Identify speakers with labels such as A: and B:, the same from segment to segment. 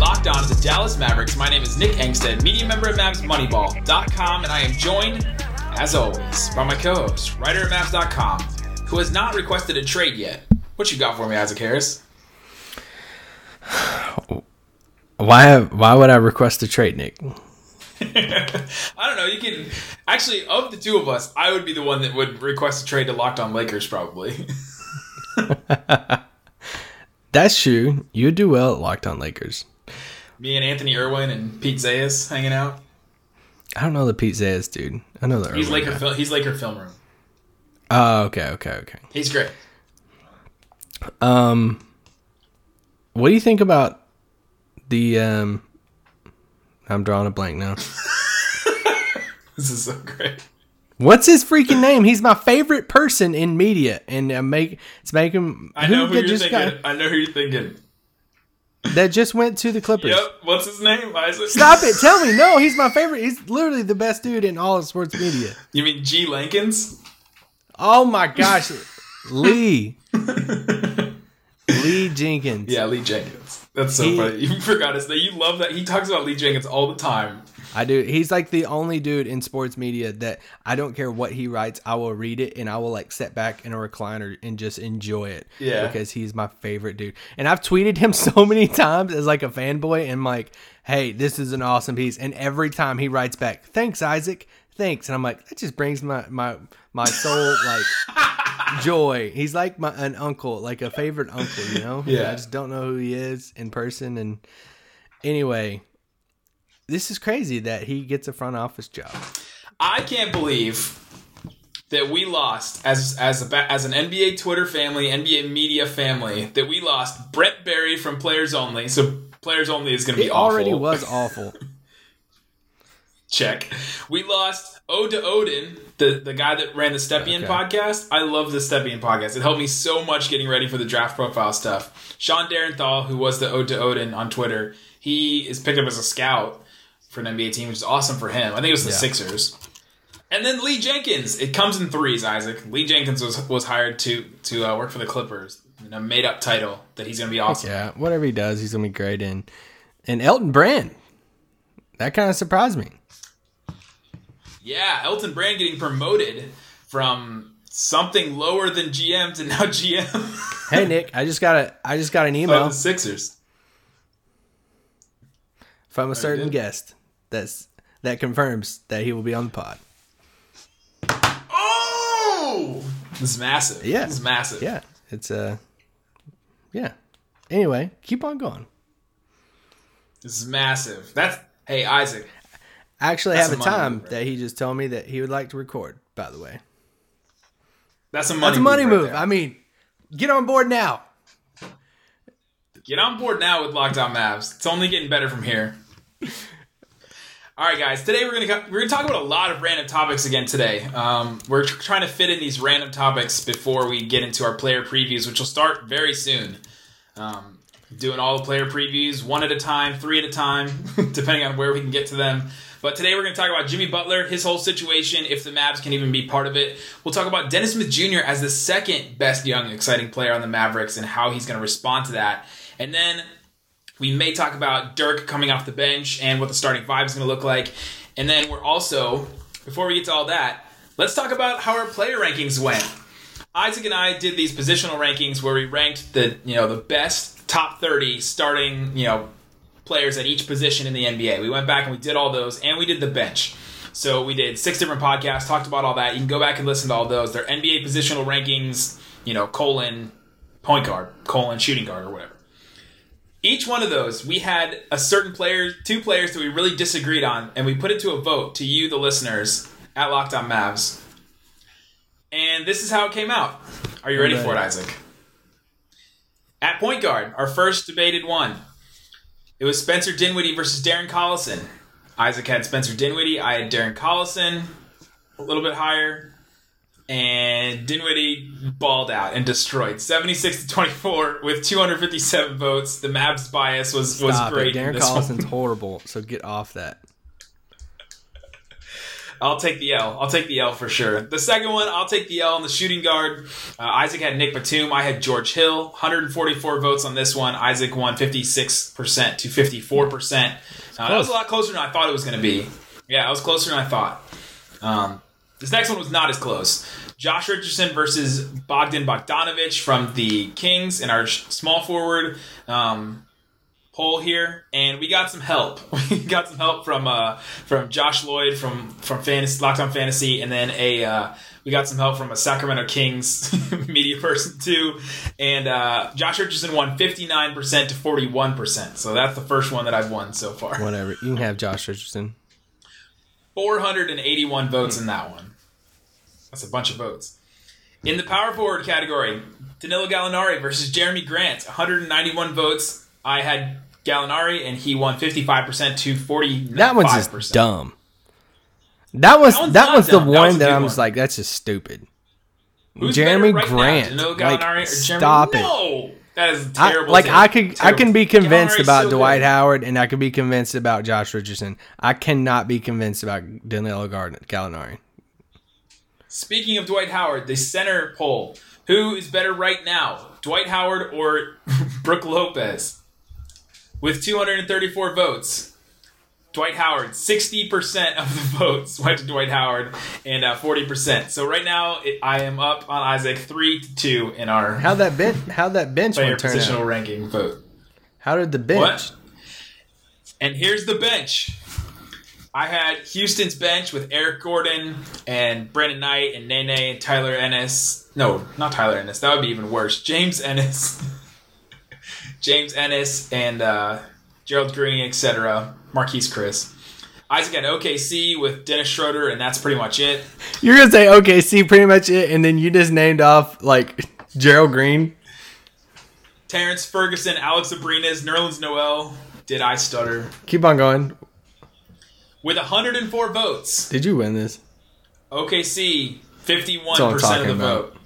A: Locked on to the Dallas Mavericks. My name is Nick Angstadt, media member at MavsMoneyball.com, and I am joined, as always, by my co-host, writer at Mavs.com, who has not requested a trade yet. What you got for me, Isaac Harris?
B: Why? Why would I request a trade, Nick?
A: I don't know. You can actually, of the two of us, I would be the one that would request a trade to Locked On Lakers, probably.
B: That's true. You would do well at Locked On Lakers.
A: Me and Anthony Irwin and Pete Zayas hanging out.
B: I don't know the Pete Zayas dude. I know the
A: He's
B: Irwin
A: Laker. Fil- he's Laker film room.
B: Oh, okay, okay, okay.
A: He's great.
B: Um, what do you think about the um? I'm drawing a blank now.
A: This is so great.
B: What's his freaking name? He's my favorite person in media, and uh, make it's making.
A: I know who
B: that
A: you're thinking.
B: got-
A: I know who you're thinking.
B: That just went to the Clippers.
A: Yep. What's his name, Isaac?
B: Stop it! Tell me, no, he's my favorite. He's literally the best dude in all of sports media.
A: You mean G. Lankins?
B: Oh my gosh, Lee. Lee Jenkins.
A: Yeah, Lee Jenkins. That's so
B: He-
A: funny. You forgot his name. You love that. He talks about Lee Jenkins all the time.
B: I do. He's like the only dude in sports media that I don't care what he writes, I will read it and I will like sit back in a recliner and just enjoy it.
A: Yeah.
B: Because he's my favorite dude. And I've tweeted him so many times as like a fanboy and like, hey, this is an awesome piece. And every time he writes back, thanks, Isaac. Thanks. And I'm like, that just brings my my my soul like joy. He's like my an uncle, like a favorite uncle, you know?
A: Yeah.
B: I just don't know who he is in person and anyway, this is crazy that he gets a front office job.
A: I can't believe that we lost as as a as an NBA Twitter family, NBA media family, that we lost Brett Berry from Players Only. So Players Only is going to be
B: He already
A: awful.
B: was awful.
A: Check. We lost Ode to Oden, the, the guy that ran the Stepien
B: Okay.
A: podcast. I love the Stepien podcast. It helped me so much getting ready for the draft profile stuff. Sean Derenthal, who was the Ode to Oden on Twitter, he is picked up as a scout for an NBA team, which is awesome for him. I think it was the
B: Yeah.
A: Sixers. And then Lee Jenkins. It comes in threes, Isaac. Lee Jenkins was was hired to to uh, work for the Clippers in a made up title that he's going to be awesome.
B: yeah, whatever he does, he's gonna be great in. And Elton Brand, that kind of surprised me.
A: Yeah, Elton Brand getting promoted from something lower than GM to now GM
B: Hey Nick, I just got a I just got an email
A: the Sixers.
B: from a certain guest that's that confirms that he will be on the pod.
A: Oh, this is massive.
B: Yeah.
A: this is massive.
B: Yeah, it's uh, yeah. Anyway, keep on going.
A: this is massive. That's hey Isaac.
B: I actually have a time
A: move, right?
B: that he just told me that he would like to record. By the way,
A: That's a money.
B: that's a money
A: right
B: move.
A: there.
B: I mean, get on board now.
A: Get on board now with Locked On Mavs. It's only getting better from here. All right, guys. Today we're gonna we're gonna talk about a lot of random topics again. Today, um, we're tr- trying to fit in these random topics before we get into our player previews, which will start very soon. Um, doing all the player previews one at a time, three at a time, depending on where we can get to them. But today we're going to talk about Jimmy Butler, his whole situation, if the Mavs can even be part of it. We'll talk about Dennis Smith Jr. as the second best young, exciting player on the Mavericks and how he's going to respond to that. And then we may talk about Dirk coming off the bench and what the starting five is going to look like. And then we're also, before we get to all that, let's talk about how our player rankings went. Isaac and I did these positional rankings where we ranked the you know the best top 30 starting you know players at each position in the NBA. We went back and we did all those and we did the bench. So we did six different podcasts, talked about all that. You can go back and listen to all those. They're NBA positional rankings, you know, colon point guard, colon shooting guard or whatever. Each one of those, we had a certain player, two players that we really disagreed on, and we put it to a vote to you, the listeners, at Locked On Mavs. And this is how it came out. Are you ready for it. Isaac? At point guard, our first debated one. It was Spencer Dinwiddie versus Darren Collison. Isaac had Spencer Dinwiddie. I had Darren Collison, a little bit higher. And Dinwiddie balled out and destroyed 76 to 24 with 257 votes. The Mavs bias was, was
B: Stop
A: great.
B: it. Darren
A: one.
B: Collison's horrible, so get off that.
A: I'll take the L. I'll take the L for sure. The second one, I'll take the L on the shooting guard. Uh, Isaac had Nick Batum. I had George Hill. 144 votes on this one. Isaac won 56% to 54%. Uh, that was a lot closer than I thought it was going to be. Yeah, it was closer than I thought. Um, this next one was not as close. Josh Richardson versus Bogdan Bogdanovich from the Kings in our small forward um, poll here, and we got some help. We got some help from uh, from Josh Lloyd from from Fantasy Locked On Fantasy, and then a uh, we got some help from a Sacramento Kings media person too. And uh, Josh Richardson won fifty nine percent to forty one percent. So that's the first one that I've won so far.
B: Whatever. You can have Josh Richardson.
A: Four hundred and eighty one votes in that one. That's a bunch of votes. In the power forward category, Danilo Gallinari versus Jerami Grant, 191 votes. I had Gallinari, and he won 55% to 40.
B: That one's just dumb. That was
A: That one's
B: that was the
A: dumb. That was
B: one that I'm just
A: one.
B: like, that's just stupid.
A: Who's
B: Jeremy
A: right
B: Grant.
A: Danilo
B: Like,
A: Jeremy?
B: stop it.
A: No, that is a
B: I,
A: terrible.
B: like
A: take.
B: I could, I can be convinced
A: Gallinari's
B: about
A: so
B: Dwight
A: good.
B: Howard, and I can be convinced about Josh Richardson. I cannot be convinced about Danilo Gallinari.
A: Speaking of Dwight Howard, the center poll: Who is better right now, Dwight Howard or Brooke Lopez? With 234 votes, Dwight Howard, 60% of the votes went to Dwight Howard, and uh, 40%. So right now, it, I am up on Isaac three to two in our
B: How that bench? How that bench
A: player positional
B: out?
A: ranking vote.
B: How did the bench?
A: What? And here's the bench. I had Houston's bench with Eric Gordon and Brandon Knight and Nene and Tyler Ennis. No, not Tyler Ennis. That would be even worse. James Ennis. James Ennis and uh, Gerald Green, etc. Marquese Chriss. Isaac had OKC with Dennis Schroeder, and that's pretty much it.
B: You're gonna say OKC, pretty much it, and then you just named off like Gerald Green.
A: Terrence Ferguson, Alex Abrines, Nerlens Noel. Did I stutter?
B: Keep on going.
A: With 104 votes.
B: Did you win this?
A: OKC, fifty-one
B: That's what I'm
A: percent of the
B: about.
A: vote.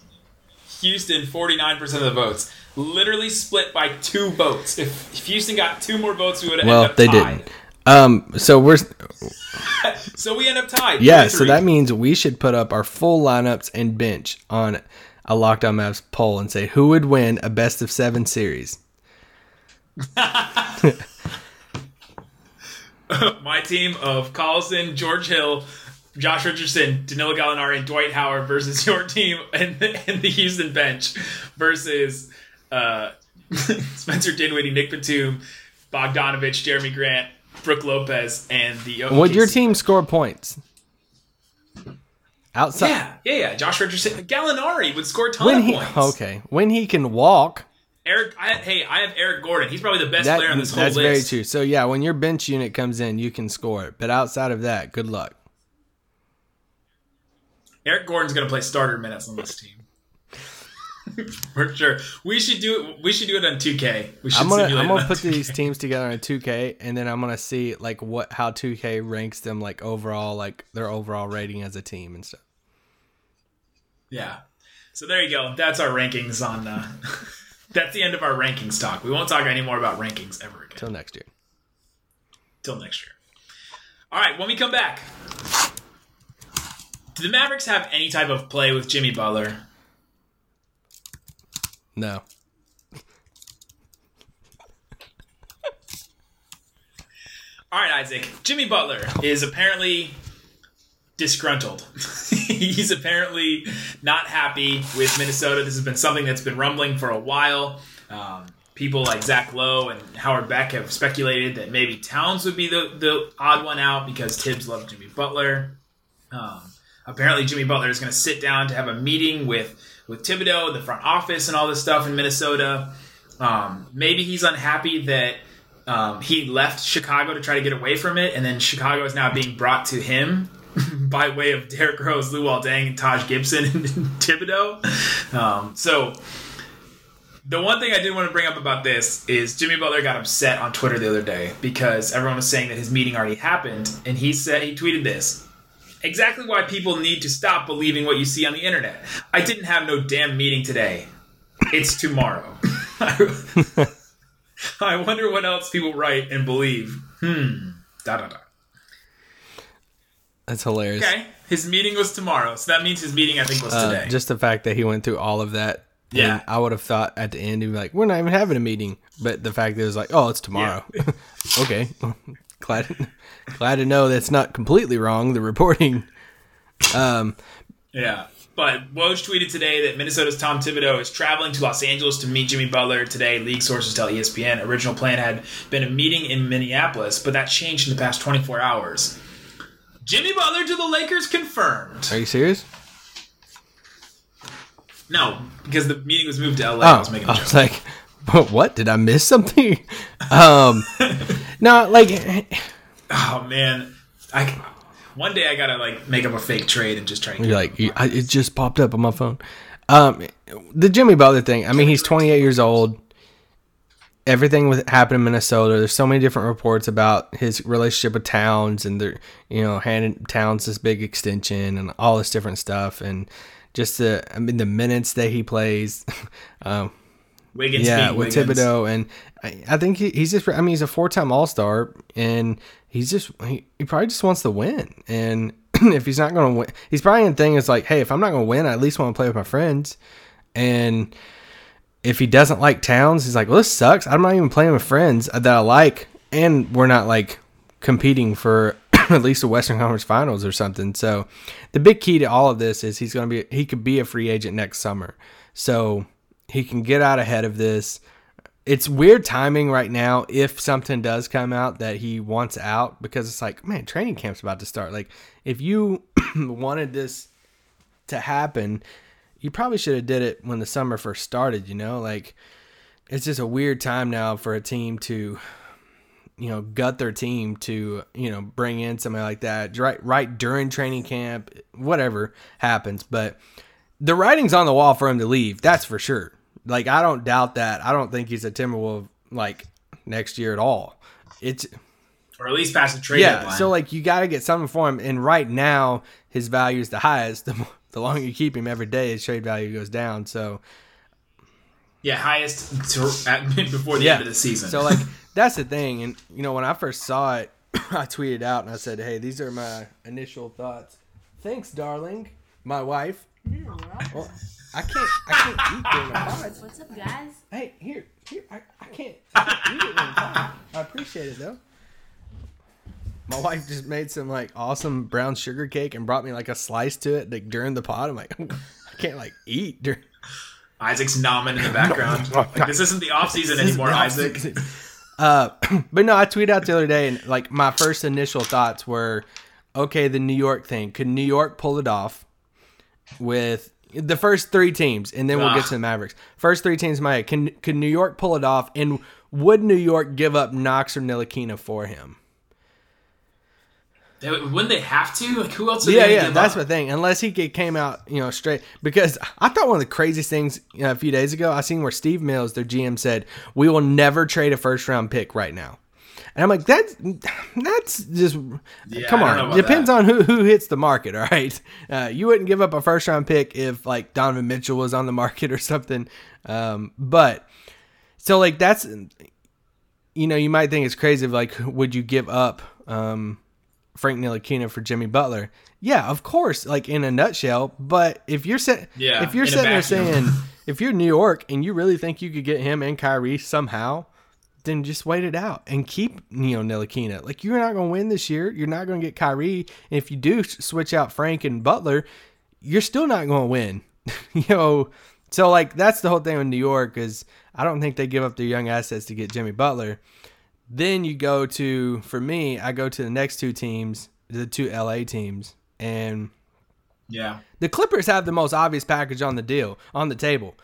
A: Houston, forty-nine percent of the votes. Literally split by two votes. If, if Houston got two more votes, we would have
B: Well,
A: ended up
B: they
A: tied.
B: didn't. Um, so we're
A: So we end up tied.
B: yeah. So that means we should put up our full lineups and bench on a Locked On Mavs poll and say who would win a best of seven series.
A: my team of Collison, George Hill, Josh Richardson, Danilo Gallinari, and Dwight Howard versus your team and the, and the Houston bench versus uh, Spencer Dinwiddie, Nick Batum, Bogdanovich, Jerami Grant, Brooke Lopez, and the
B: Would your team score points? Outside
A: Yeah, yeah, yeah. Josh Richardson, Gallinari would score a ton
B: when
A: of
B: he
A: points.
B: okay when he can walk.
A: Eric, I, hey, I have Eric Gordon. He's probably the best
B: That,
A: player on this whole list.
B: that's very true. So yeah, when your bench unit comes in, you can score it. But outside of that, good luck.
A: Eric Gordon's gonna play starter minutes on this team. For sure. We should do it. We should do it on 2K. We should
B: I'm gonna I'm gonna put
A: 2K.
B: these teams together on 2K, and then I'm gonna see like what how 2K ranks them like overall, like their overall rating as a team and stuff.
A: Yeah. So there you go. That's our rankings on. Uh, that's the end of our rankings talk. We won't talk anymore about rankings ever again
B: Till next year.
A: till next year. All right. When we come back, do the Mavericks have any type of play with Jimmy Butler?
B: No.
A: All right, Isaac. Jimmy Butler is apparently disgruntled. He's apparently not happy with Minnesota. This has been something that's been rumbling for a while. Um, people like Zach Lowe and Howard Beck have speculated that maybe Towns would be the, the odd one out because Thibs loved Jimmy Butler. Um, apparently, Jimmy Butler is going to sit down to have a meeting with with Thibodeau, the front office, and all this stuff in Minnesota. Um, maybe he's unhappy that um, he left Chicago to try to get away from it, and then Chicago is now being brought to him by way of Derrick Rose, Luol Deng, Taj Gibson and Thibodeau. Um, so The one thing I did want to bring up about this is Jimmy Butler got upset on Twitter the other day because everyone was saying that his meeting already happened, and he said he tweeted this. Exactly why people need to stop believing what you see on the internet. I didn't have no damn meeting today. It's tomorrow. I wonder what else people write and believe. Hmm. Da da da.
B: That's hilarious.
A: Okay. His meeting was tomorrow, so that means his meeting I think was
B: Uh,
A: today.
B: just the fact that he went through all of that.
A: Yeah.
B: I would have thought at the end he'd be like, "We're not even having a meeting," but the fact that it was like, "Oh, it's tomorrow." okay, glad glad to know that's not completely wrong. The reporting. Um,
A: Yeah. But Woj tweeted today that Minnesota's Tom Thibodeau is traveling to Los Angeles to meet Jimmy Butler today. League sources tell ESPN. Original plan had been a meeting in Minneapolis, but that changed in the past 24 hours. Jimmy Butler to the Lakers confirmed.
B: are you serious?
A: No, because the meeting was moved to LA. I
B: Oh,
A: was making a
B: I
A: joke.
B: was like, "But what? Did I miss something?" um, no, like
A: oh man, I one day I gotta like make up a fake trade and just try and
B: You're like, I, it just popped up on my phone. Um, the Jimmy Butler thing. I mean, he's 28 years old. Everything with happened in Minnesota. There's so many different reports about his relationship with Towns, and they're you know handing Towns this big extension and all this different stuff, and just the I mean the minutes that he plays. um,
A: Wiggins.
B: yeah, with
A: Wiggins.
B: Thibodeau, and I, I think he, he's just. I mean, he's a four-time All-Star, and he's just he, he probably just wants to win. And if he's not going to win, he's probably in thing is like, hey, if I'm not going to win, I at least want to play with my friends. And if he doesn't like Towns, he's like, well, this sucks. I'm not even playing with friends that I like, and we're not like competing for at least a Western Conference Finals or something. So the big key to all of this is he's going to be he could be a free agent next summer. So he can get out ahead of this. It's weird timing right now if something does come out that he wants out because it's like, man, training camp's about to start. Like if you wanted this to happen, you probably should have did it when the summer first started, you know? Like it's just a weird time now for a team to you know gut their team to you know bring in somebody like that right right during training camp whatever happens but the writing's on the wall for him to leave that's for sure like i don't doubt that i don't think he's a timberwolf like next year at all it's
A: or at least past the trade
B: yeah
A: deadline.
B: so like you got to get something for him and right now his value is the highest the, mo- the longer you keep him every day his trade value goes down so
A: yeah, highest to, at, before the end of the season.
B: So like that's the thing, and you know when I first saw it, I tweeted out and I said, "Hey, these are my initial thoughts." Thanks, darling, my wife. Well, I can't, I can't eat during the pod.
C: What's up, guys?
B: Hey, here, here, I, I can't, I can't eat it during. I appreciate it though. My wife just made some like awesome brown sugar cake and brought me like a slice to it like during the pot. I'm like, I can't like eat during.
A: Isaac's nomming in the background. like, this isn't the off season anymore, Isaac.
B: Uh, but no, I tweeted out the other day, and like my first initial thoughts were, okay, the New York thing. Could New York pull it off with the first three teams, and then we'll get
A: Ah.
B: to the Mavericks. First three teams, in my head. Can could New York pull it off, and would New York give up Knox or Ntilikina for him?
A: They- Wouldn't they have to? Like, who else?
B: Yeah,
A: they
B: yeah, that's
A: up?
B: the thing. Unless he came out, you know, straight. Because I thought one of the craziest things you know, a few days ago, I seen where Steve Mills, their GM, said, "We will never trade a first round pick right now." And I'm like, that's that's just
A: Yeah,
B: come
A: I don't know
B: on. Depends
A: that.
B: on who who hits the market. All right, uh, you wouldn't give up a first round pick if like Donovan Mitchell was on the market or something. Um, but so like that's you know you might think it's crazy. Like, would you give up? Um, Frank Ntilikina for Jimmy Butler. Yeah, of course, like in a nutshell. But if you're set,
A: Yeah,
B: if you're sitting there saying, if you're New York and you really think you could get him and Kyrie somehow, then just wait it out and keep you know Ntilikina. Like you're not going to win this year. You're not going to get Kyrie. And if you do switch out Frank and Butler, you're still not going to win. you know, so like that's the whole thing with New York is I don't think they give up their young assets to get Jimmy Butler. Then you go to for me, I go to the next two teams, the two LA teams, and
A: Yeah.
B: the Clippers have the most obvious package on the deal on the table.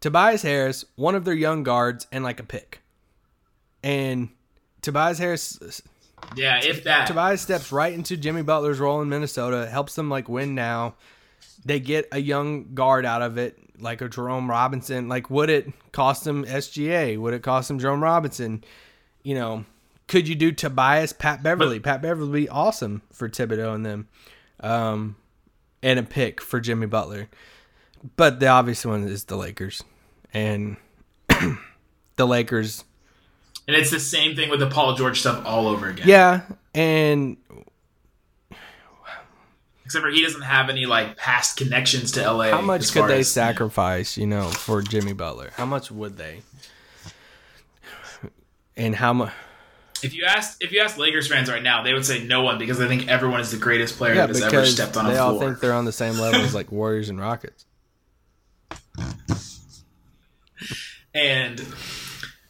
B: Tobias Harris, one of their young guards, and like a pick. And Tobias Harris
A: Yeah, if that.
B: Tobias steps right into Jimmy Butler's role in Minnesota, helps them like win now. They get a young guard out of it like a Jerome Robinson. Like, would it cost them SGA? Would it cost them Jerome Robinson? You know, could you do Tobias, Pat Beverley? Pat Beverley would be awesome for Thibodeau and them, um, and a pick for Jimmy Butler. But the obvious one is the Lakers, and the Lakers.
A: And it's the same thing with the Paul George stuff all over again.
B: Yeah, and
A: Except for he doesn't have any like past connections to LA.
B: how much could they
A: as-
B: sacrifice? You know, for Jimmy Butler, how much would they? And how much?
A: If you ask if you ask Lakers fans right now, they would say no one because they think everyone is the greatest player
B: Yeah,
A: that has ever stepped on a floor.
B: they all think they're on the same level as like Warriors and Rockets.
A: and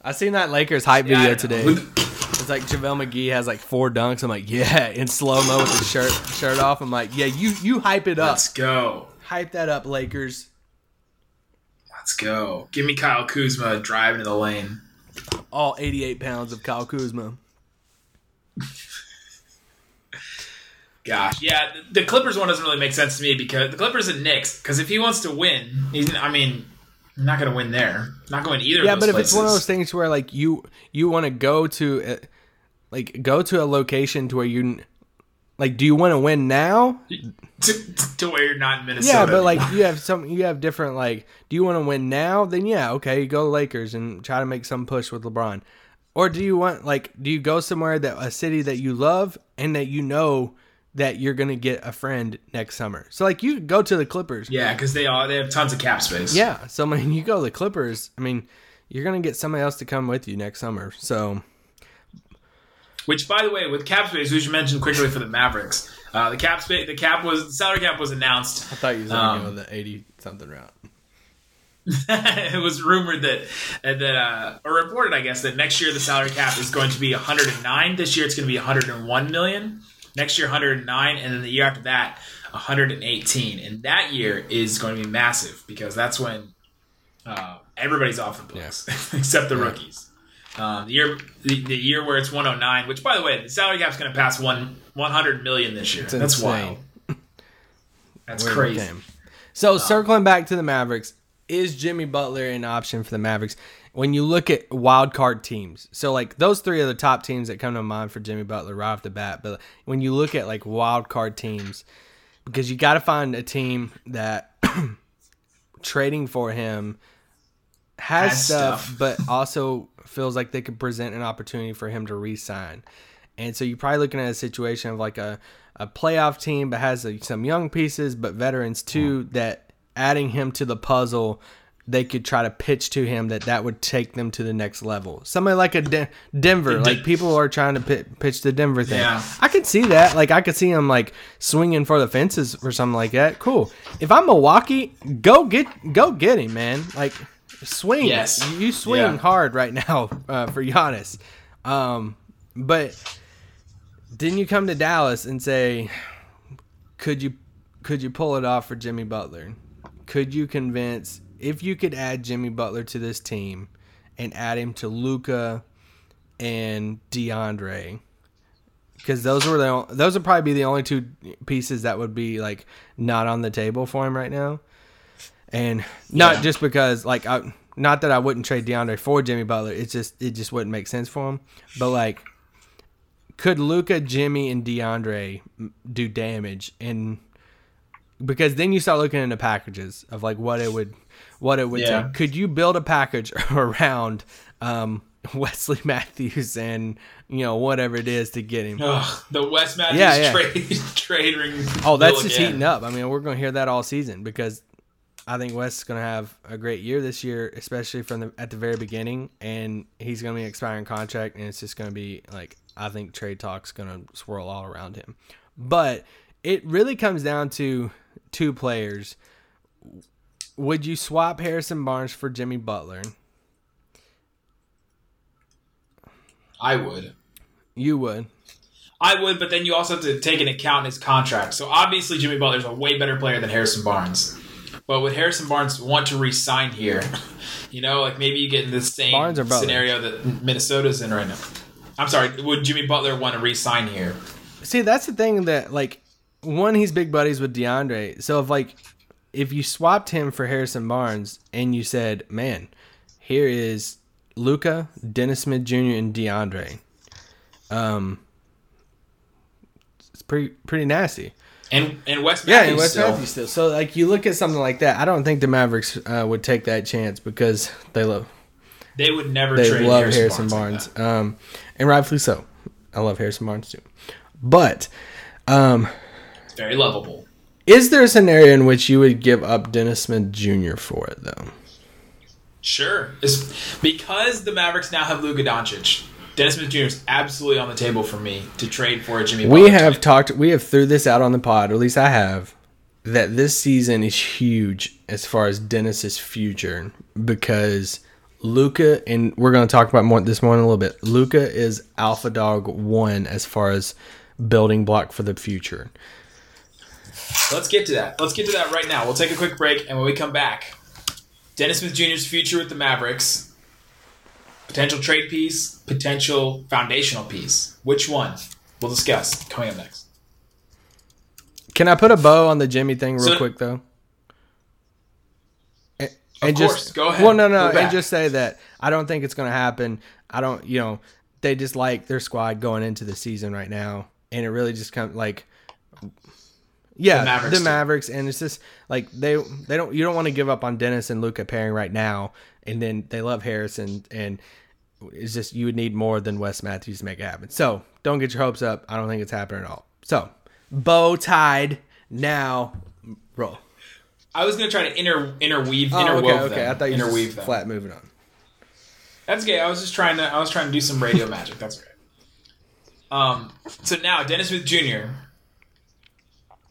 B: I seen that Lakers hype
A: Yeah,
B: video today. It's like JaVale McGee has like four dunks. I'm like, yeah, in slow mo with his shirt shirt off. I'm like, yeah, you you hype it up,
A: let's go,
B: hype that up, Lakers.
A: let's go. Give me Kyle Kuzma driving to the lane.
B: All 88 pounds of Kyle Kuzma.
A: Gosh, yeah, the, the Clippers one doesn't really make sense to me because the Clippers and Knicks. Because if he wants to win, he's I mean, he's not going to win there. Not going either.
B: Yeah,
A: of
B: but
A: those
B: if it's one of those things where like you you want to go to a, like go to a location to where you like do you want to win now?
A: to, to where you're not in Minnesota.
B: Yeah, but like you have some, you have different like. Do you want to win now? Then yeah, okay, go Lakers and try to make some push with LeBron. Or do you want like, do you go somewhere that a city that you love and that you know that you're gonna get a friend next summer? So like you go to the Clippers.
A: yeah, because they all they have tons of cap space.
B: Yeah. So I mean, you go to the Clippers. I mean, you're gonna get somebody else to come with you next summer. So
A: Which, by the way, with cap space, we should mention quickly for the Mavericks. Uh, the cap space, the cap was the salary cap was announced.
B: I thought you was
A: gonna
B: gonna the eighty something route.
A: it was rumored that uh, that uh, or reported, I guess, that next year the salary cap is going to be 109. This year it's going to be 101 million. Next year 109, and then the year after that 118. And that year is going to be massive because that's when uh, everybody's off the books except the rookies. Um, the year the, the year where it's 109, which by the way, the salary cap's going to pass one 100 million this year. That's
B: insane.
A: wild. That's
B: Weird
A: crazy.
B: game. So circling back to the Mavericks, is Jimmy Butler an option for the Mavericks? When you look at wild card teams, so like those three are the top teams that come to mind for Jimmy Butler right off the bat. But when you look at like wild card teams, because you got to find a team that trading for him has,
A: Has
B: stuff,
A: stuff.
B: but also feels like they could present an opportunity for him to re-sign. And so you're probably looking at a situation of like a, a playoff team, but has like, some young pieces, but veterans too, that adding him to the puzzle, they could try to pitch to him that that would take them to the next level. Somebody like a De- Denver, like people are trying to pi- pitch the Denver thing.
A: Yeah.
B: I could see that. Like I could see him like swinging for the fences or something like that. Cool. If I'm Milwaukee, go get go get him, man. Like swing.
A: Yes.
B: You swing
A: Yeah.
B: hard right now uh, for Giannis. Um, but didn't you come to Dallas and say, could you could you pull it off for Jimmy Butler? Could you convince if you could add Jimmy Butler to this team and add him to Luka and DeAndre? Because those were the those would probably be the only two pieces that would be like not on the table for him right now, and not
A: Yeah.
B: just because like I, not that I wouldn't trade DeAndre for Jimmy Butler. It's just it just wouldn't make sense for him. But like, could Luka, Jimmy, and DeAndre do damage? And because then you start looking into packages of like what it would what it would
A: Yeah.
B: take. Could you build a package around um, Wesley Matthews and you know whatever it is to get him?
A: Ugh, the West Matthews
B: Yeah, yeah.
A: trade trade ring.
B: Oh, that's just
A: again.
B: heating up. I mean, we're going to hear that all season because I think Wes is going to have a great year this year, especially from the at the very beginning, and he's going to be expiring contract, and it's just going to be like I think trade talks going to swirl all around him. But it really comes down to two players. Would you swap Harrison Barnes for Jimmy Butler?
A: I would.
B: You would.
A: I would, but then you also have to take into account his contract. So obviously, Jimmy Butler's a way better player than Harrison Barnes. But would Harrison Barnes want to re-sign here? You know, like maybe you get in the same
B: Barnes or
A: scenario that Minnesota's in right now. I'm sorry. Would Jimmy Butler want to re-sign here?
B: See, that's the thing that like one, he's big buddies with DeAndre. So if like if you swapped him for Harrison Barnes and you said, "Man, here is Luka, Dennis Smith Jr., and DeAndre," um, it's pretty pretty nasty.
A: And and West
B: Yeah,
A: Matthews
B: and Wes
A: still.
B: Matthews still. So like you look at something like that, I don't think the Mavericks uh, would take that chance because they love
A: They would never
B: they
A: trade
B: love
A: Harrison,
B: Harrison
A: Barnes.
B: Barnes,
A: like
B: um, and rightfully so. I love Harrison Barnes too, but um,
A: It's very lovable.
B: is there a scenario in which you would give up Dennis Smith Jr. for it though?
A: Sure. It's because the Mavericks now have Luka Doncic. Dennis Smith Jr. is absolutely on the table for me to trade for a Jimmy.
B: We
A: Butler
B: have
A: type.
B: talked. We have threw this out on the pod, or at least I have, that this season is huge as far as Dennis's future because Luka and we're going to talk about more this morning a little bit. Luka is alpha dog one as far as building block for the future.
A: Let's get to that. Let's get to that right now. We'll take a quick break, and when we come back, Dennis Smith Jr.'s future with the Mavericks, potential trade piece, potential foundational piece. Which one? We'll discuss coming up next.
B: Can I put a bow on the Jimmy thing real
A: So-
B: quick though? And,
A: Of
B: and
A: course.
B: just
A: Go ahead.
B: Well, no, no, and just say that I don't think it's going to happen. I don't, you know, they just like their squad going into the season right now, and it really just comes like, yeah,
A: The Mavericks
B: the. Mavericks, and it's just like they they don't you don't want to give up on Dennis and Luka pairing right now, and then they love Harrison, and it's just you would need more than Wes Matthews to make it happen. So don't get your hopes up. I don't think it's happening at all. So bow tied now, roll.
A: I was going to try to inter interweave,
B: Oh,
A: interwove
B: okay, okay.
A: them.
B: I thought you
A: interweave
B: just flat moving on.
A: That's okay. I was just trying to. I was trying to do some radio magic. That's okay. Um. So now Dennis Smith Jr.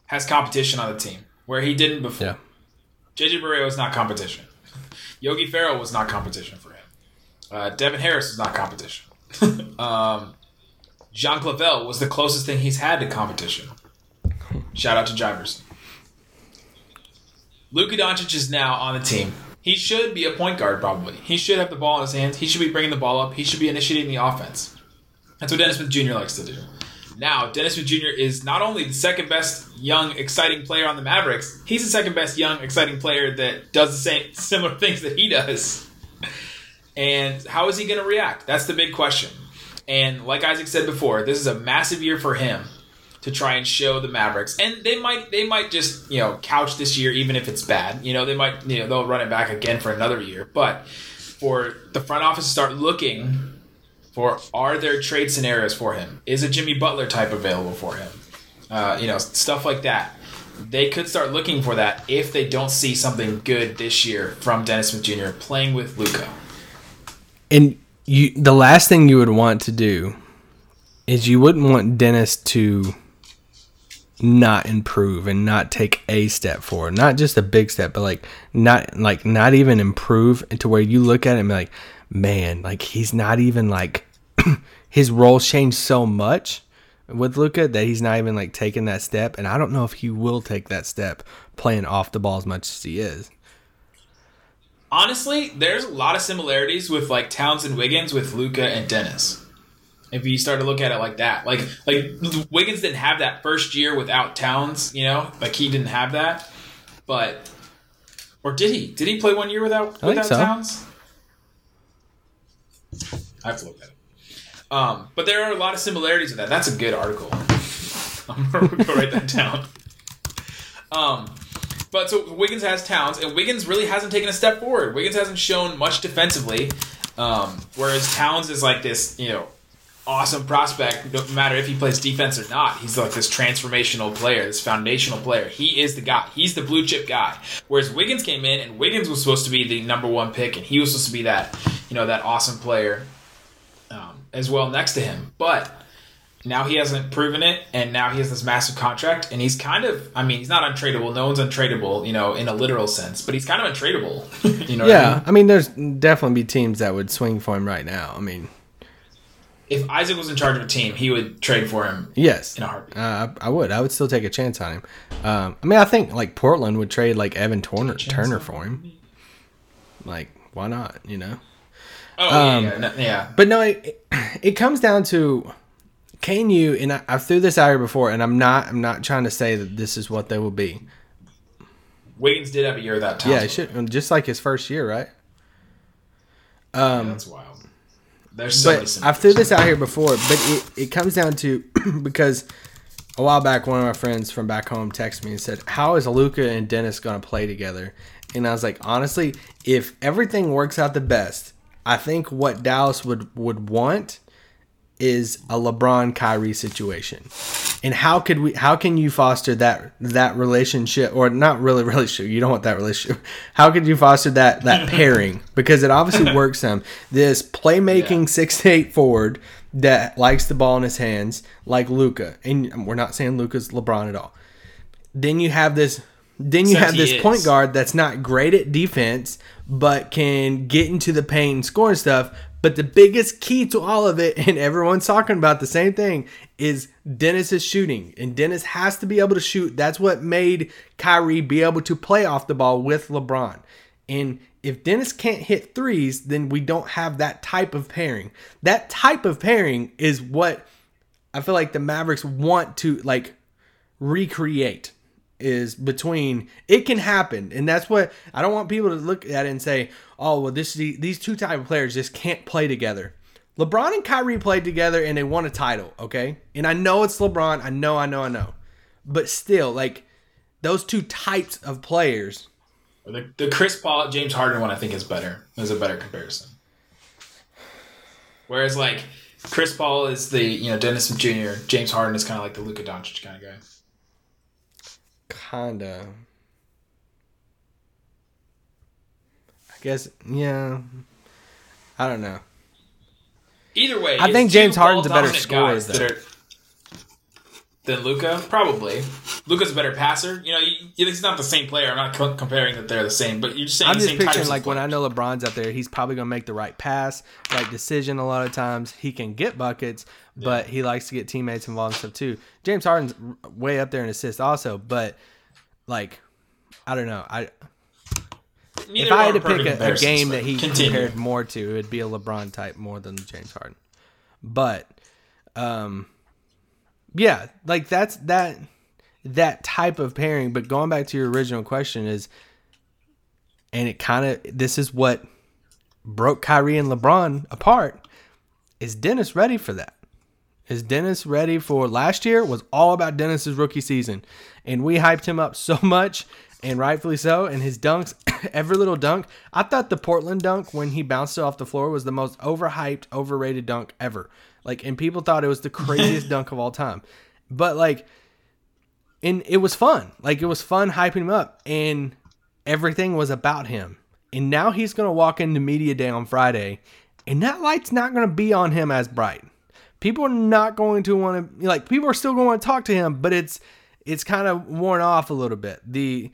A: has competition on the team where he didn't before.
B: Yeah.
A: JJ Barea was not competition. Yogi Ferrell was not competition for him. Uh, Devin Harris is not competition. um, Jean Clavel was the closest thing he's had to competition. Shout out to Jivers. Luka Doncic is now on the team. He should be a point guard, probably. He should have the ball in his hands. He should be bringing the ball up. He should be initiating the offense. That's what Dennis Smith Jr. likes to do. Now, Dennis Smith Jr. is not only the second best young, exciting player on the Mavericks, he's the second best young, exciting player that does the same similar things that he does. And how is he going to react? That's the big question. And like Isaac said before, this is a massive year for him to try and show the Mavericks. And they might they might just, you know, couch this year even if it's bad. You know, they might you know, they'll run it back again for another year. But for the front office to start looking for are there trade scenarios for him? Is a Jimmy Butler type available for him? Uh, you know, stuff like that. They could start looking for that if they don't see something good this year from Dennis Smith Jr. playing with Luka.
B: And you, the last thing you would want to do is you wouldn't want Dennis to not improve and not take a step forward, not just a big step, but like not like not even improve to where you look at him like, man, like he's not even like his role's changed so much with Luka that he's not even like taking that step, and I don't know if he will take that step playing off the ball as much as he is.
A: Honestly, there's a lot of similarities with like Towns and Wiggins with Luka and Dennis. If you start to look at it like that, like like Wiggins didn't have that first year without Towns, you know, like he didn't have that, but or did he? Did he play one year without without
B: so.
A: Towns? I have to look at it. Um, but there are a lot of similarities with that. That's a good article. I'm gonna go write that down. Um, but so Wiggins has Towns, and Wiggins really hasn't taken a step forward. Wiggins hasn't shown much defensively, um, whereas Towns is like this, you know, awesome prospect. No matter if he plays defense or not, he's like this transformational player, this foundational player. He is the guy. He's the blue chip guy. Whereas Wiggins came in, and Wiggins was supposed to be the number one pick, and he was supposed to be that, you know, that awesome player um, as well next to him, but. Now he hasn't proven it, and now he has this massive contract, and he's kind of, I mean, he's not untradeable. No one's untradeable, you know, in a literal sense, but he's kind of untradeable. you know what I
B: Yeah,
A: mean?
B: I mean, there's definitely be teams that would swing for him right now. I mean,
A: If Isaac was in charge of a team, he would trade for him
B: yes,
A: in a heartbeat.
B: uh, I I would. I would still take a chance on him. Um, I mean, I think like Portland would trade like Evan Turner, Turner for him. Like, why not? You know.
A: Oh,
B: um,
A: yeah, yeah, no- yeah.
B: But no, it, it comes down to can you? And I, I've threw this out here before, and I'm not. I'm not trying to say that this is what they will be.
A: Wiggins did have a year that time.
B: Yeah, should just like his first year, right?
A: um that's wild. There's so
B: but I've threw this out here before, but it, it comes down to because a while back one of my friends from back home texted me and said, "How is Luka and Dennis going to play together?" And I was like, honestly, if everything works out the best, I think what Dallas would would want is a LeBron Kyrie situation. And how could we how can you foster that that relationship or not really relationship, you don't want that relationship. How could you foster that that pairing? Because it obviously works them. This playmaking
A: Yeah.
B: six to eight forward that likes the ball in his hands, like Luka. And we're not saying Luka's LeBron at all. Then you have this then you
A: Except
B: have this
A: is.
B: point guard that's not great at defense, but can get into the paint and score and stuff. But the biggest key to all of it, and everyone's talking about the same thing, is Dennis's shooting. And Dennis has to be able to shoot. That's what made Kyrie be able to play off the ball with LeBron. And if Dennis can't hit threes, then we don't have that type of pairing. That type of pairing is what I feel like the Mavericks want to like recreate is between it can happen and that's what i don't want people to look at it and say oh well this these two type of players just can't play together lebron and kyrie played together and they won a title okay and i know it's lebron i know i know i know but still like those two types of players
A: the, the Chris Paul James Harden one I think is better. Is a better comparison. Whereas like Chris Paul is the you know Dennis Jr. James Harden is kind of like the Luka Doncic kind of guy.
B: Kinda i guess yeah i don't know
A: Either way,
B: I think James Harden's a better scorer, though.
A: are- Than Luka, probably. Luka's a better passer. You know, it's not the same player. I'm not co- comparing that they're the same, but you're just saying
B: I'm
A: the
B: just
A: same
B: picturing like when I know LeBron's out there, he's probably gonna make the right pass, right decision. A lot of times he can get buckets, but he likes to get teammates involved and stuff too. James Harden's way up there in assists also, but like I don't know. I
A: Neither
B: if I had to pick a, a game that he
A: continue.
B: compared more to, it'd be a LeBron type more than James Harden. But um yeah, like that's that that type of pairing. But going back to your original question is and it kind of this is what broke Kyrie and LeBron apart. Is Dennis ready for that? Is Dennis ready for last year was all about Dennis's rookie season. And we hyped him up so much and rightfully so. And his dunks, every little dunk. I thought the Portland dunk when he bounced it off the floor was the most overhyped, overrated dunk ever. Like, and people thought it was the craziest dunk of all time. But like, and it was fun. Like it was fun hyping him up, and everything was about him. And now he's gonna walk into media day on Friday, and that light's not gonna be on him as bright. People are not going to want to like. People are still going to want to talk to him, but it's it's kind of worn off a little bit. The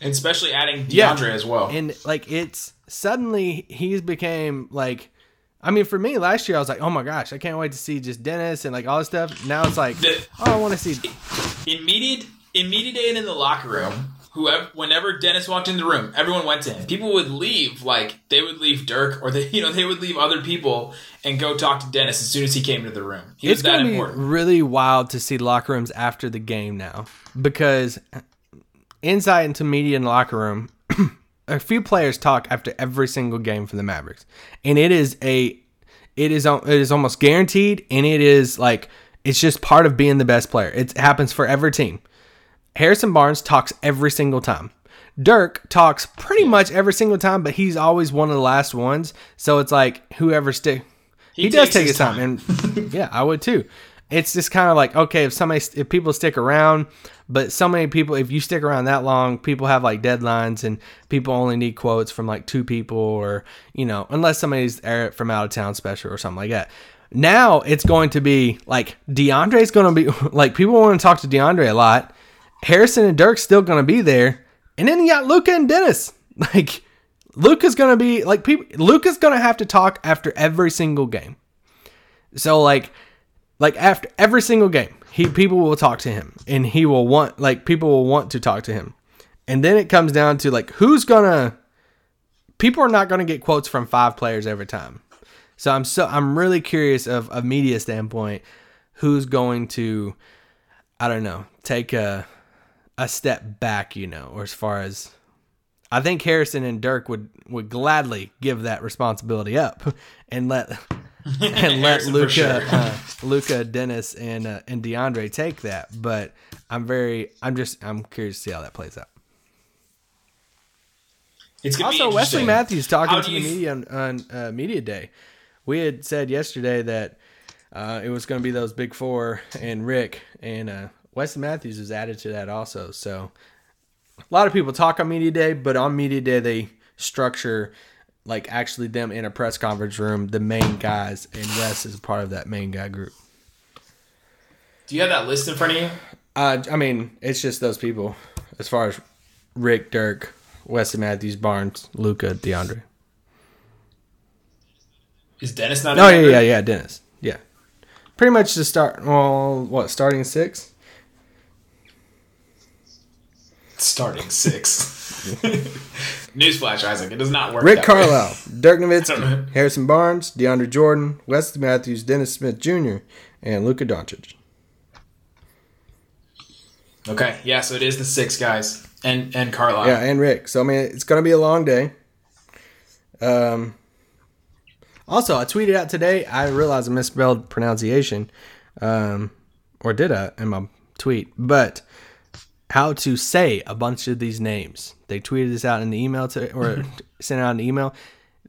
A: And especially adding
B: Yeah.
A: DeAndre as well.
B: and like it's suddenly he's became like. I mean, for me, last year I was like, "Oh my gosh, I can't wait to see just Dennis and like all this stuff." Now it's like,
A: The-
B: "Oh, I want to see."
A: in media in media day and in the locker room, whoever whenever Dennis walked in the room, everyone went to him. People would leave like they would leave Dirk or they you know they would leave other people and go talk to Dennis as soon as he came into the room. He
B: it's
A: was that
B: gonna be really wild to see locker rooms after the game now because insight into media and locker room a few players talk after every single game for the mavericks and it is a it is it is almost guaranteed and it is like it's just part of being the best player it happens for every team harrison barnes talks every single time dirk talks pretty much every single time but he's always one of the last ones so it's like whoever stick he, does take
A: his
B: time, and yeah, I would too. It's just kind of like okay, if somebody, if people stick around, but so many people, if you stick around that long, people have like deadlines, and people only need quotes from like two people, or you know, unless somebody's from out of town special or something like that. Now it's going to be like DeAndre's going to be like people want to talk to DeAndre a lot. Harrison and Dirk's still going to be there, and then you got Luka and Dennis. Like Luka's gonna be like people. Luka's gonna have to talk after every single game. So like, like after every single game, he people will talk to him, and he will want like people will want to talk to him, and then it comes down to like who's gonna. People are not gonna get quotes from five players every time. So I'm so I'm really curious of a media standpoint, who's going to, I don't know, take a a step back, you know, or as far as I think Harrison and Dirk would would gladly give that responsibility up and let and let Luka,
A: sure.
B: uh, Luka, Dennis, and uh, and DeAndre take that. But I'm very, I'm just, I'm curious to see how that plays out.
A: It's
B: Also, Wesley. Matthews talking to the media on, on uh, media day. We had said yesterday that uh, it was going to be those big four and Rick and uh, Wesley Matthews is added to that also. So a lot of people talk on media day, but on media day they structure like actually them in a press conference room, the main guys, and Wes is part of that main guy group.
A: Do you have that list in front of you?
B: Uh, I mean, it's just those people as far as Rick, Dirk, Weston Matthews, Barnes, Luka, DeAndre.
A: Is Dennis not?
B: Oh
A: in
B: yeah, yeah, yeah, Dennis. Yeah, pretty much the start. Well, what starting six?
A: Starting six. Newsflash, Isaac. It does not work.
B: Rick
A: that way.
B: Carlisle, Dirk Nowitzki, Harrison Barnes, DeAndre Jordan, Wesley Matthews, Dennis Smith Jr., and Luka Doncic.
A: Okay, yeah. So it is the six guys and and Carlisle.
B: Yeah, and Rick. So I mean, it's gonna be a long day. Um. Also, I tweeted out today. I realized I misspelled pronunciation, um, or did I in my tweet? But how to say a bunch of these names. They tweeted this out in the email to or sent out an email.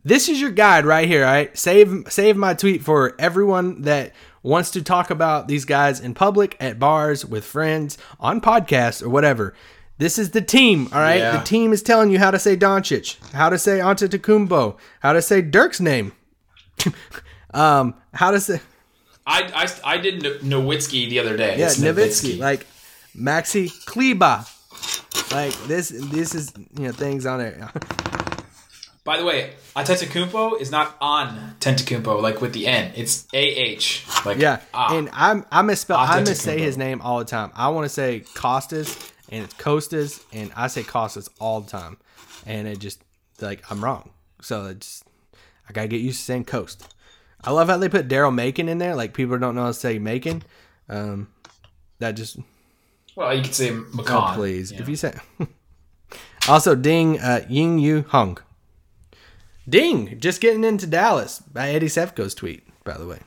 B: This is your guide right here. All right, save save my tweet for everyone that wants to talk about these guys in public, at bars, with friends, on podcasts, or whatever. This is the team. All right,
A: Yeah.
B: the team is telling you how to say Doncic, how to say Antetokounmpo, how to say Dirk's name, um, how to say
A: I, I, I did No- Nowitzki the other day.
B: yeah, Nowitzki, like Maxi Kleber. Like this, this is you know things on there.
A: By the way, Antetokounmpo is not on Tentacumpo, like with the N. It's AH. Like
B: Yeah,
A: ah.
B: and I'm I misspell I missay his name all the time. I want to say Costas, and it's Costas, and I say Costas all the time, and it just like I'm wrong. So it's I gotta get used to saying Coast. I love how they put Daryl Macon in there. Like people don't know how to say Macon. Um, that just
A: well, you could say
B: oh, please
A: you
B: if you say. also, Ding uh, Yanyuhang. Ding just getting into Dallas by Eddie Sefko's tweet. By the way.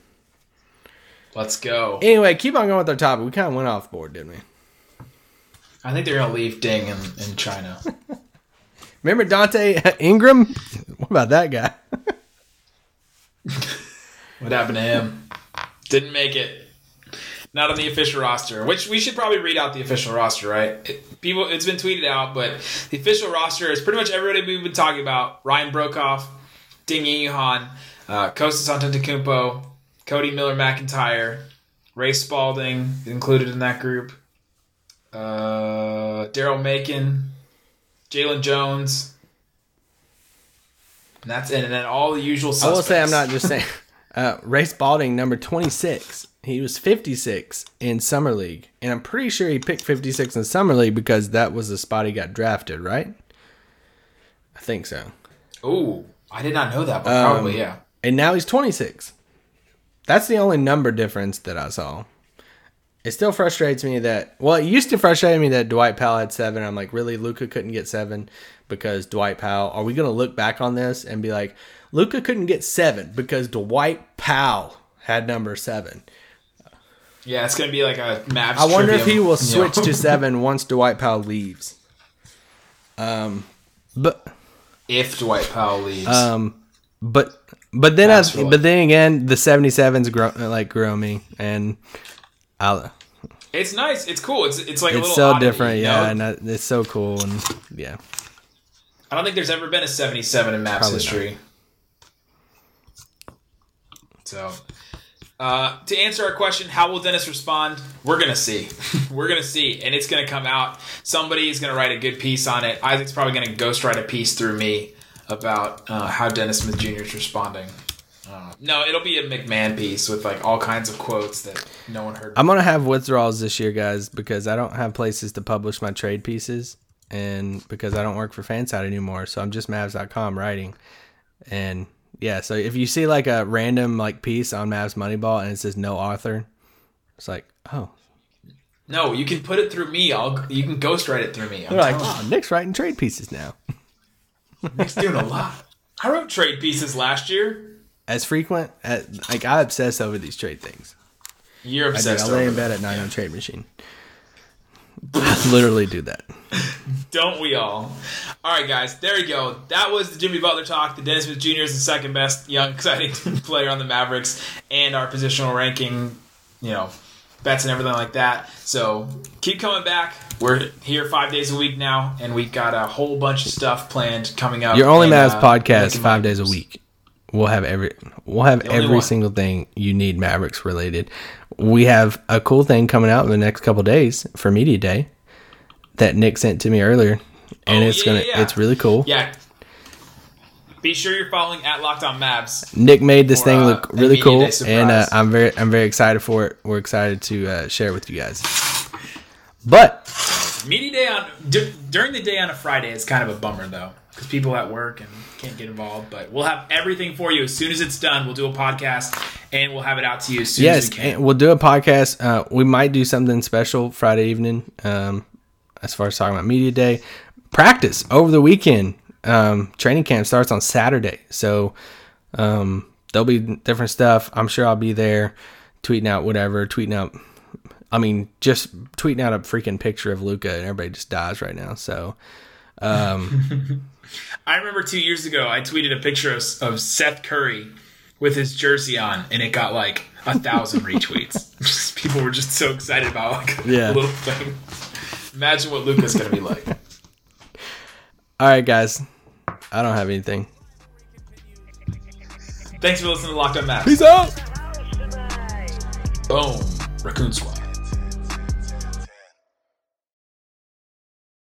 A: Let's go.
B: Anyway, keep on going with our topic. We kind of went off board, didn't we?
A: I think they're gonna leave Ding in, in China.
B: Remember Dante Ingram? What about that guy?
A: what happened to him? Didn't make it. Not on the official roster. Which we should probably read out the official roster, right? It, people, it's been tweeted out, but the official roster is pretty much everybody we've been talking about: Ryan Broekhoff, Ding Yuhan, uh, Kostas Antetokounmpo, Codi Miller-McIntyre, Ray Spalding included in that group, uh, Daryl Macon, Jalen Jones. And that's it. And then all the usual
B: I
A: suspects.
B: will say I'm not just saying. Uh, Ray Spalding, number 26. He was 56 in Summer League. And I'm pretty sure he picked 56 in Summer League because that was the spot he got drafted, right? I think so.
A: Ooh, I did not know that, but
B: Um,
A: probably yeah.
B: And now he's 26. That's the only number difference that I saw. It still frustrates me that, well, it used to frustrate me that Dwight Powell had seven. I'm like, really? Luka couldn't get seven because Dwight Powell. Are we going to look back on this and be like, Luka couldn't get seven because Dwight Powell had number seven?
A: Yeah, it's gonna be like a Mavs.
B: I wonder if he will switch to seven once Dwight Powell leaves. Um, but
A: if Dwight Powell leaves.
B: Um, but but then I, but then again, the 77s grow like grow me, and I
A: it's nice. It's cool. It's it's like a
B: it's so
A: oddity,
B: different,
A: you
B: yeah,
A: know?
B: and it's so cool, and yeah,
A: I don't think there's ever been a 77 in Mavs
B: Probably
A: history. So, uh, to answer our question, how will Dennis respond? We're gonna see. We're gonna see, and it's gonna come out. Somebody is gonna write a good piece on it. Isaac's probably gonna ghostwrite a piece through me about uh, how Dennis Smith Jr. is responding. Uh, no, it'll be a MacMahon piece with like all kinds of quotes that no one heard.
B: I'm gonna have withdrawals this year, guys, because I don't have places to publish my trade pieces, and because I don't work for FanSided anymore, so I'm just Mavs.com writing, and yeah, so if you see like a random like piece on Mavs Moneyball and it says no author, it's like oh
A: No, you can put it through me. I'll you can ghostwrite it through me. I'm
B: They're like, oh, Nick's writing trade pieces now.
A: Nick's doing a lot. I wrote trade pieces last year.
B: As frequent, as, like I obsess over these trade things.
A: You're
B: I do.
A: obsessed.
B: I lay in bed at night on trade machine. I literally do that.
A: Don't we all? All right, guys. There you go. That was the Jimmy Butler talk. The Dennis Smith Jr. is the second best young, exciting player on the Mavericks, and our positional ranking, you know, bets and everything like that. So keep coming back. We're here five days a week now, and we've got a whole bunch of stuff planned coming up.
B: Your only
A: and,
B: Mavs
A: uh,
B: podcast five days a week. We'll have every we'll have every
A: one.
B: single thing you need Mavericks related. We have a cool thing coming out in the next couple days for media day that Nick sent to me earlier, and
A: Oh,
B: it's
A: yeah,
B: gonna
A: yeah,
B: it's really cool.
A: Yeah. Be sure you're following at Locked On Mavs.
B: Nick made this
A: For,
B: thing
A: uh,
B: look
A: a
B: really cool, and uh. I'm very I'm very excited for it. We're excited to uh, share it with you guys. But
A: Media day on d- during the day on a Friday is kind of a bummer though, because people at work and can't get involved. But we'll have everything for you as soon as it's done. We'll do a podcast and we'll have it out to you as soon
B: yes,
A: as we can.
B: we'll do a podcast. Uh, we might do something special Friday evening. Um, as far as talking about media day, practice over the weekend. Um, training camp starts on Saturday, so um, there'll be different stuff. I'm sure I'll be there, tweeting out whatever, tweeting out. I mean, just tweeting out a freaking picture of Luka, and everybody just dies right now. So,
A: I remember two years ago I tweeted a picture of, of Seth Curry with his jersey on, and it got like a thousand retweets. People were just so excited about like
B: Yeah.
A: a little thing. Imagine what Luka's gonna be like.
B: all right, guys, I don't have anything.
A: Thanks for listening to Locked On Mavs.
B: Peace out.
A: Boom, Raccoon Squad.